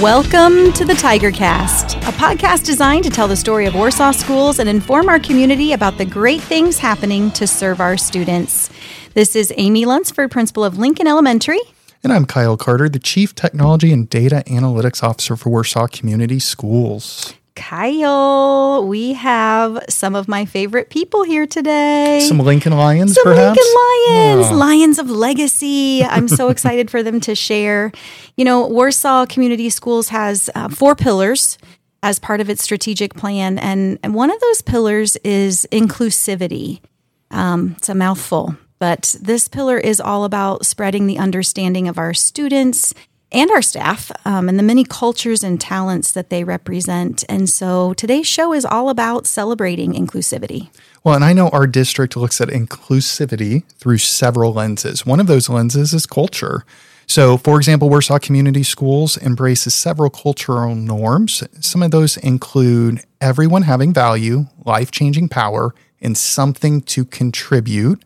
Welcome to the TigerCast, a podcast designed to tell the story of Warsaw schools and inform our community about the great things happening to serve our students. This is Aimee Lunsford, principal of Lincoln Elementary. And I'm Kyle Carter, the Chief Technology and Data Analytics Officer for Warsaw Community Schools. Kyle, we have some of my favorite people here today. Some Lincoln Lions, Some perhaps? Lincoln Lions, Yeah. Lions of Legacy. I'm so excited for them to share. You know, Warsaw Community Schools has uh, four pillars as part of its strategic plan, and, and one of those pillars is inclusivity. Um, it's a mouthful, but this pillar is all about spreading the understanding of our students and our staff um, and the many cultures and talents that they represent. And so today's show is all about celebrating inclusivity. Well, and I know our district looks at inclusivity through several lenses. One of those lenses is culture. So, for example, Warsaw Community Schools embraces several cultural norms. Some of those include everyone having value, life changing power, and something to contribute,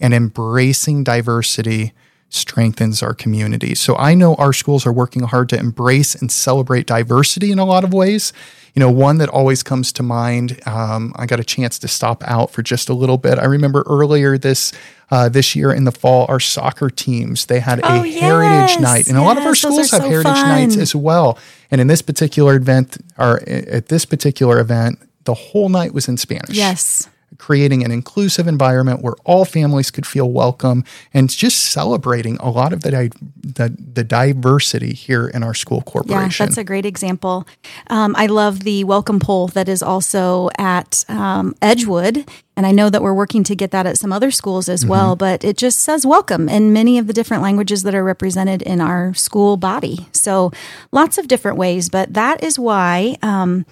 and embracing diversity strengthens our community. So I know our schools are working hard to embrace and celebrate diversity in a lot of ways. You know, one that always comes to mind. Um, I got a chance to stop out for just a little bit. I remember earlier this uh, this year in the fall, our soccer teams they had Oh, a heritage night, and a lot of our schools have so heritage nights as well. And in this particular event, or at this particular event, the whole night was in Spanish Yes. Creating an inclusive environment where all families could feel welcome and just celebrating a lot of the di- the, the diversity here in our school corporation. Yeah, that's a great example. Um, I love the welcome pole that is also at um, Edgewood. And I know that we're working to get that at some other schools as well, but it just says welcome in many of the different languages that are represented in our school body. So lots of different ways, but that is why um,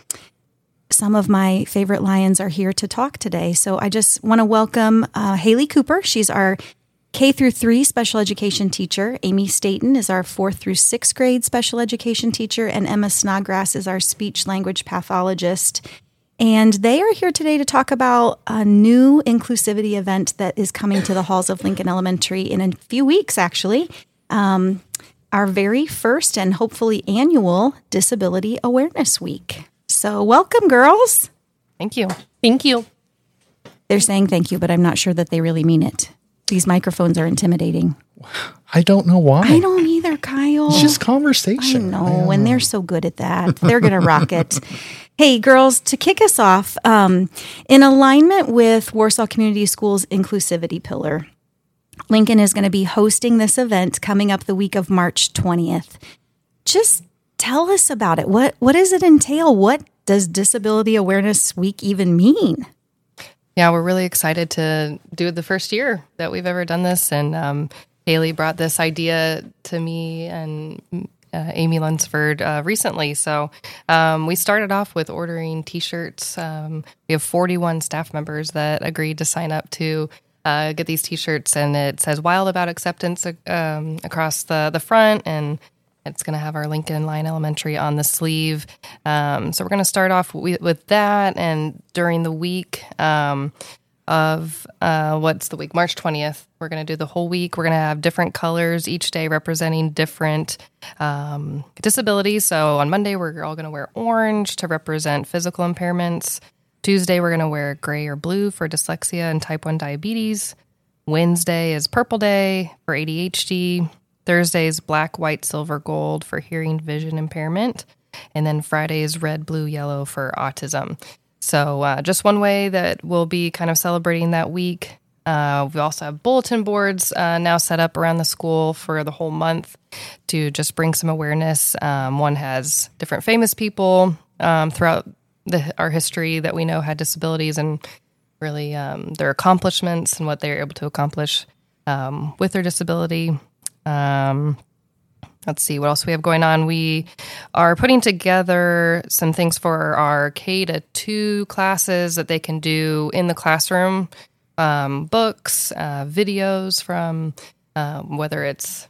some of my favorite lions are here to talk today. So I just want to welcome uh, Hayley Cooper. She's our K through three special education teacher. Amy Staton is our fourth through sixth grade special education teacher, and Emma Snodgrass is our speech language pathologist. And they are here today to talk about a new inclusivity event that is coming to the halls of Lincoln Elementary in a few weeks, actually. Um, our very first and hopefully annual Disability Awareness Week. So, welcome, girls. Thank you. Thank you. They're saying thank you, but I'm not sure that they really mean it. These microphones are intimidating. I don't know why. I don't either, Kyle. It's just I conversation. know, and they're so good at that. They're going to rock it. Hey, girls, to kick us off, um, in alignment with Warsaw Community Schools' inclusivity pillar, Lincoln is going to be hosting this event coming up the week of March 20th. Just tell us about it. What what does it entail? What does Disability Awareness Week even mean? Yeah, we're really excited to do the first year that we've ever done this. And um, Hayley brought this idea to me and uh, Aimee Lunsford uh, recently. So um, we started off with ordering t shirts. Um, we have 41 staff members that agreed to sign up to. Uh, get these T-shirts, and it says "Wild About Acceptance" um, across the the front, and It's going to have our Lincoln Lion Elementary on the sleeve. Um, so we're going to start off with, that. And during the week um, of uh, what's the week? March 20th, we're going to do the whole week. We're going to have different colors each day representing different um, disabilities. So on Monday, we're all going to wear orange to represent physical impairments. Tuesday, we're going to wear gray or blue for dyslexia and type 1 diabetes. Wednesday is purple day for ADHD. Thursday is black, white, silver, gold for hearing, vision impairment. And then Friday's red, blue, yellow for autism. So, uh, just one way that we'll be kind of celebrating that week. Uh, we also have bulletin boards uh, now set up around the school for the whole month to just bring some awareness. Um, one has different famous people um, throughout the, our history that we know had disabilities and really um, their accomplishments and what they were able to accomplish um, with their disability. Um, let's see what else we have going on. We are putting together some things for our K to two classes that they can do in the classroom. Um, books, uh, videos from um, whether it's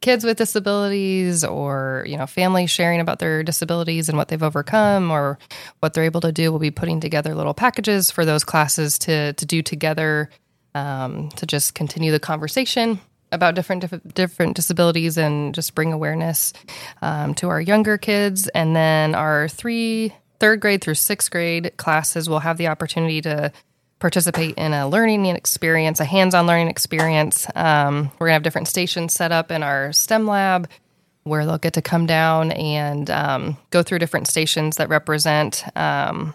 kids with disabilities or you know families sharing about their disabilities and what they've overcome or what they're able to do. We'll be putting together little packages for those classes to to do together um, to just continue the conversation about different different disabilities and just bring awareness um, to our younger kids. And then our three third grade through sixth grade classes will have the opportunity to participate in a learning experience, a hands-on learning experience. Um, we're gonna have different stations set up in our STEM lab where they'll get to come down and um, go through different stations that represent um,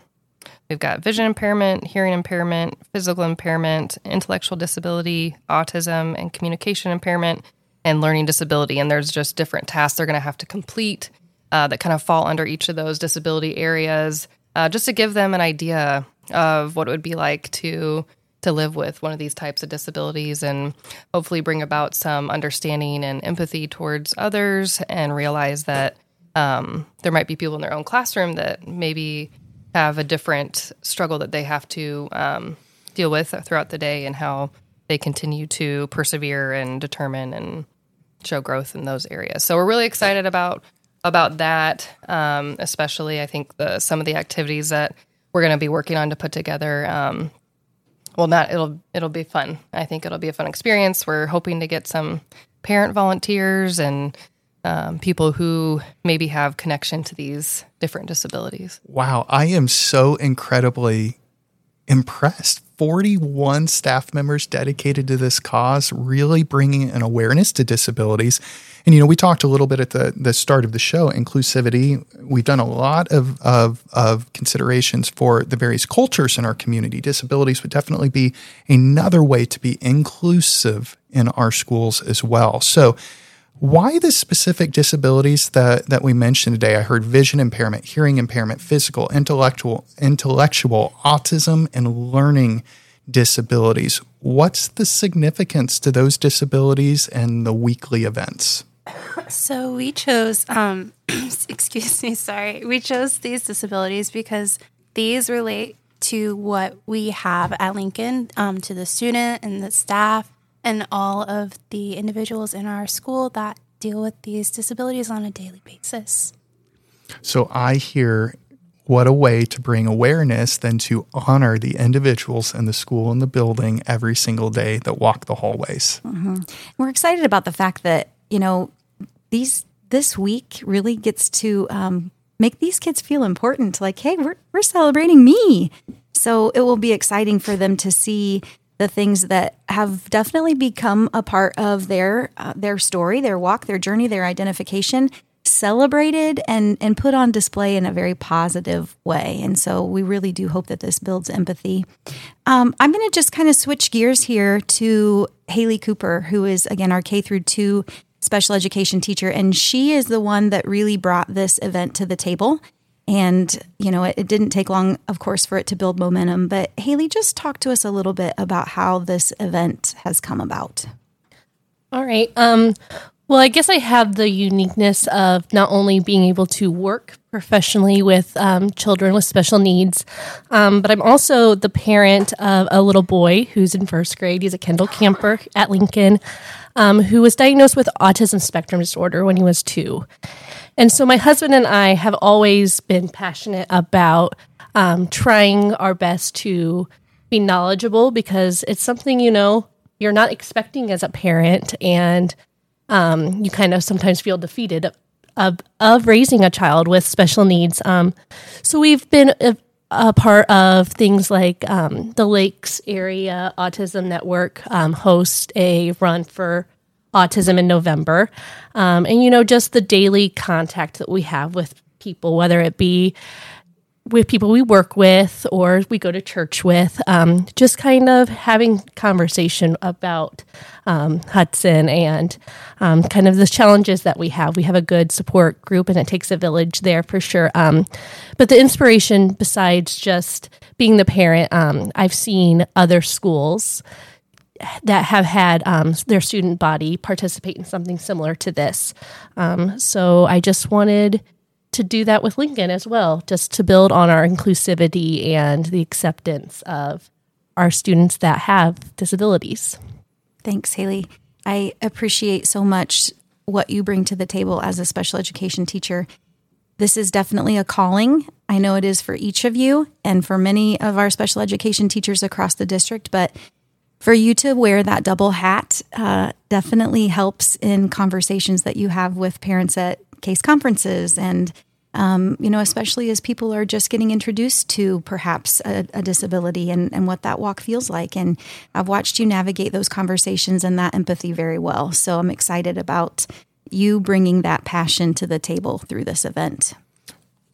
We've got vision impairment, hearing impairment, physical impairment, intellectual disability, autism, and communication impairment, and learning disability. And there's just different tasks they're going to have to complete uh, that kind of fall under each of those disability areas, uh, just to give them an idea of what it would be like to to live with one of these types of disabilities and hopefully bring about some understanding and empathy towards others and realize that um, there might be people in their own classroom that maybe have a different struggle that they have to um, deal with throughout the day and how they continue to persevere and determine and show growth in those areas. So we're really excited about about that, um, especially I think the some of the activities that we're going to be working on to put together. Um, well, not it'll it'll be fun. I think it'll be a fun experience. We're hoping to get some parent volunteers and um, people who maybe have connection to these different disabilities. Wow, I am so incredibly impressed. 41 staff members dedicated to this cause, really bringing an awareness to disabilities. And, you know, we talked a little bit at the, the start of the show, inclusivity. We've done a lot of, of, of considerations for the various cultures in our community. Disabilities would definitely be another way to be inclusive in our schools as well. So, why the specific disabilities that, that we mentioned today? I heard vision impairment, hearing impairment, physical, intellectual, intellectual, autism, and learning disabilities. What's the significance to those disabilities and the weekly events? So we chose, um, excuse me, sorry, we chose these disabilities because these relate to what we have at Lincoln, um, to the student and the staff and all of the individuals in our school that deal with these disabilities on a daily basis. So I hear what a way to bring awareness than to honor the individuals in the school and the building every single day that walk the hallways. Mm-hmm. We're excited about the fact that, you know, these this week really gets to um, make these kids feel important. Like, hey, we're, we're celebrating me. So it will be exciting for them to see the things that have definitely become a part of their uh, their story, their walk, their journey, their identification celebrated and and put on display in a very positive way. And so we really do hope that this builds empathy. Um, I'm going to just kind of switch gears here to Hayley Cooper, who is again our K through two special education teacher, and she is the one that really brought this event to the table. And, you know, it, it, didn't take long, of course, for it to build momentum. But Hayley, just talk to us a little bit about how this event has come about. All right. Um, well, I guess I have the uniqueness of not only being able to work professionally with um, children with special needs, um, but I'm also the parent of a little boy who's in first grade. He's a Kendall Camper at Lincoln, um, who was diagnosed with autism spectrum disorder when he was two. And so my husband and I have always been passionate about um, trying our best to be knowledgeable because it's something, you know, you're not expecting as a parent. And um, you kind of sometimes feel defeated of, of raising a child with special needs. Um, so we've been a, part of things like um, the Lakes Area Autism Network um, host a run for autism in November. Um, and, you know, just the daily contact that we have with people, whether it be with people we work with or we go to church with, um, just kind of having conversation about um, Hudson and um, kind of the challenges that we have. We have a good support group, and it takes a village there for sure. Um, but the inspiration, besides just being the parent, um, I've seen other schools that have had um, their student body participate in something similar to this. So I just wanted to do that with Lincoln as well, just to build on our inclusivity and the acceptance of our students that have disabilities. Thanks, Hayley. I appreciate so much what you bring to the table as a special education teacher. This is definitely a calling. I know it is for each of you and for many of our special education teachers across the district, but for you to wear that double hat uh, definitely helps in conversations that you have with parents at case conferences and um, you know especially as people are just getting introduced to perhaps a, a, disability and, and what that walk feels like and i've watched you navigate those conversations and that empathy very well so i'm excited about you bringing that passion to the table through this event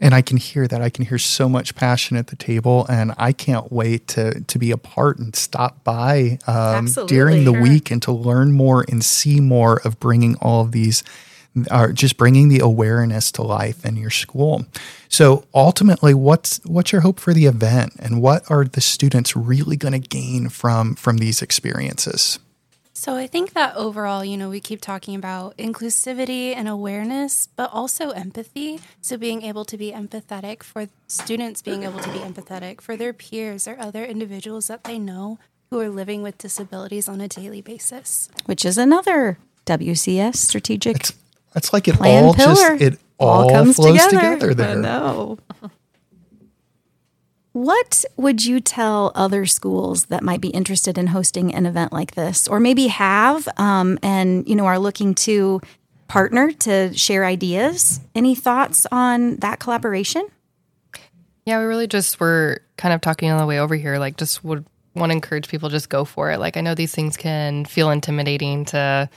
and I can hear that. I can hear so much passion at the table, and I can't wait to to be a part and stop by um, during the sure. week and to learn more and see more of bringing all of these, are uh, just bringing the awareness to life in your school. So ultimately, what's what's your hope for the event, and what are the students really going to gain from from these experiences? So I think that overall, you know, we keep talking about inclusivity and awareness, but also empathy. So being able to be empathetic for students, being able to be empathetic for their peers or other individuals that they know who are living with disabilities on a daily basis. Which is another WCS strategic. It's, it's like it all pillar. just it all, all comes flows together. together there. I know. What would you tell other schools that might be interested in hosting an event like this, or maybe have um, and you know are looking to partner to share ideas? Any thoughts on that collaboration? Yeah, we really just were kind of talking on the way over here. Like, just would want to encourage people just go for it. Like, I know these things can feel intimidating to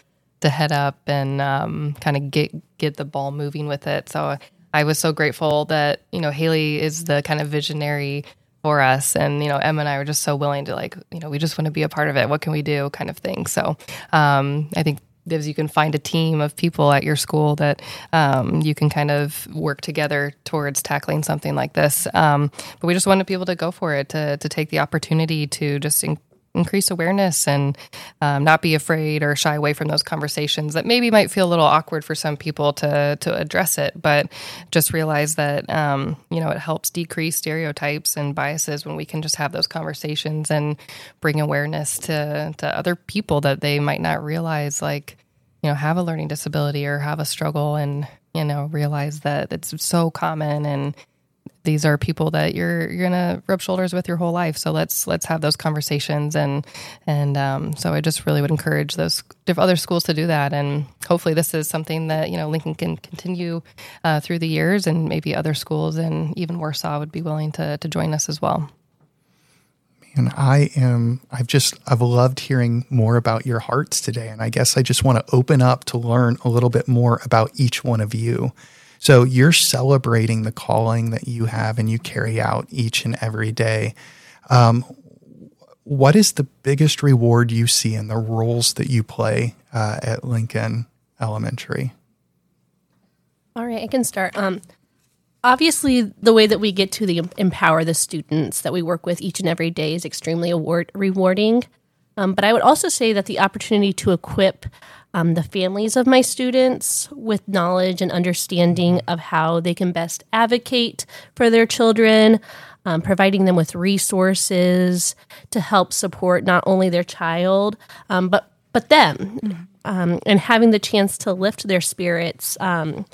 to head up and um, kind of get get the ball moving with it. So I was so grateful that, you know, Hayley is the kind of visionary for us. And, you know, Emma and I were just so willing to like, you know, we just want to be a part of it. What can we do kind of thing. So um, I think if you can find a team of people at your school that um, you can kind of work together towards tackling something like this. Um, but we just wanted people to go for it, to, to take the opportunity to just in- increase awareness and um, not be afraid or shy away from those conversations that maybe might feel a little awkward for some people to to address it but just realize that um, you know it helps decrease stereotypes and biases when we can just have those conversations and bring awareness to to other people that they might not realize like you know have a learning disability or have a struggle and you know realize that it's so common and these are people that you're you're gonna rub shoulders with your whole life. So let's let's have those conversations and and um, so I just really would encourage those other schools to do that. And hopefully this is something that you know Lincoln can continue uh, through the years, and maybe other schools and even Warsaw would be willing to to join us as well. And I am, I've just, I've loved hearing more about your hearts today. And I guess I just want to open up to learn a little bit more about each one of you. So you're celebrating the calling that you have and you carry out each and every day. Um, what is the biggest reward you see in the roles that you play uh, at Lincoln Elementary? All right, I can start. Um, obviously, the way that we get to the empower the students that we work with each and every day is extremely award- rewarding. Um, but I would also say that the opportunity to equip um, the families of my students with knowledge and understanding of how they can best advocate for their children, um, providing them with resources to help support not only their child um, but but them, um, and having the chance to lift their spirits. Um,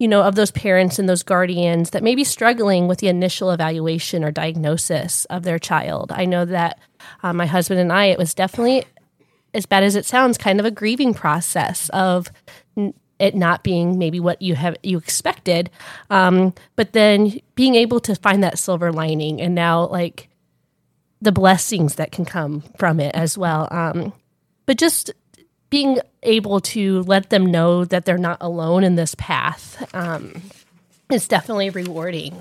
you know, of those parents and those guardians that may be struggling with the initial evaluation or diagnosis of their child. I know that uh, my husband and I, it was definitely as bad as it sounds, kind of a grieving process of it not being maybe what you have you expected, um, but then being able to find that silver lining, and now like the blessings that can come from it as well. Um, but just being able to let them know that they're not alone in this path um, is definitely rewarding.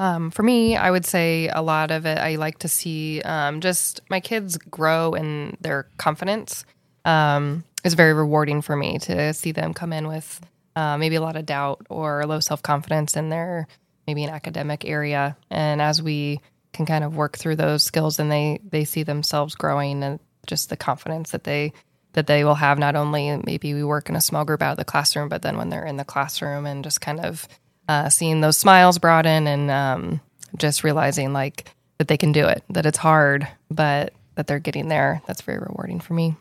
Um, for me, I would say a lot of it I like to see um, just my kids grow in their confidence. Um, it's very rewarding for me to see them come in with uh, maybe a lot of doubt or low self confidence in their maybe an academic area, and as we can kind of work through those skills and they they see themselves growing and just the confidence that they that they will have not only maybe we work in a small group out of the classroom, but then when they're in the classroom and just kind of uh, seeing those smiles broaden and um, just realizing like that they can do it, that it's hard, but that they're getting there. That's very rewarding for me.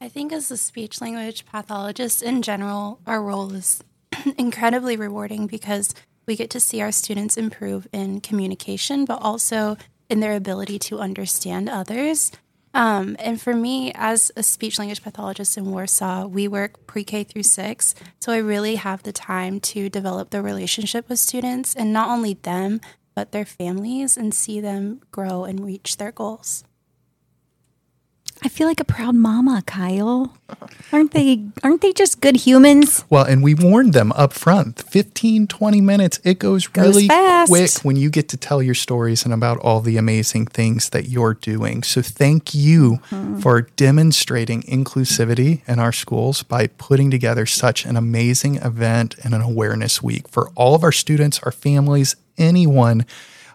I think as a speech language pathologist in general, our role is incredibly rewarding because we get to see our students improve in communication, but also in their ability to understand others. Um, and for me, as a speech language pathologist in Warsaw, we work pre K through six. So I really have the time to develop the relationship with students and not only them, but their families and see them grow and reach their goals. I feel like a proud mama, Kyle. Aren't they aren't they just good humans? Well, and we warned them up front 15, 20 minutes. It goes, Goes really fast. quick when you get to tell your stories and about all the amazing things that you're doing. So, thank you Mm-hmm. for demonstrating inclusivity in our schools by putting together such an amazing event and an awareness week for all of our students, our families, anyone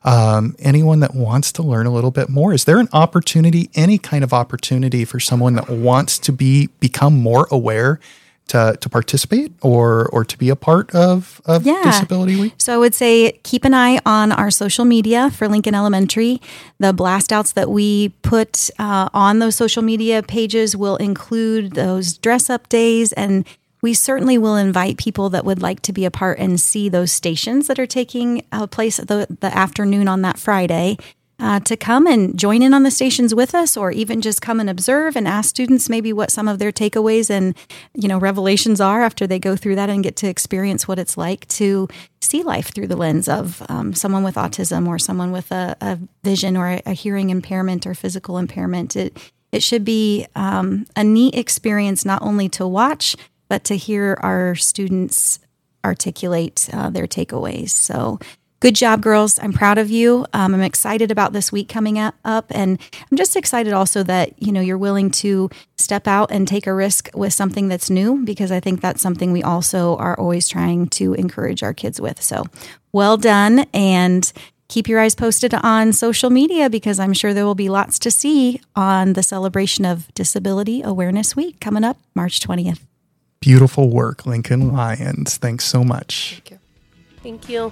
um, anyone that wants to learn a little bit more is there an opportunity any kind of opportunity for someone that wants to be become more aware to, to participate or or to be a part of, of Yeah. disability week So I would say keep an eye on our social media for Lincoln Elementary. The blast outs that we put uh, on those social media pages will include those dress up days and we certainly will invite people that would like to be a part and see those stations that are taking uh, place the, the afternoon on that Friday uh, to come and join in on the stations with us or even just come and observe and ask students maybe what some of their takeaways and you know revelations are after they go through that and get to experience what it's like to see life through the lens of um, someone with autism or someone with a, a vision or a, a hearing impairment or physical impairment. It it should be um, a neat experience not only to watch but to hear our students articulate uh, their takeaways. So, good job, girls. I'm proud of you. Um, I'm excited about this week coming up, and I'm just excited also that you know you're willing to step out and take a risk with something that's new because I think that's something we also are always trying to encourage our kids with. So, well done, and keep your eyes posted on social media because I'm sure there will be lots to see on the celebration of Disability Awareness Week coming up March 20th. Beautiful work lincoln lions thanks so much Thank you. Thank you.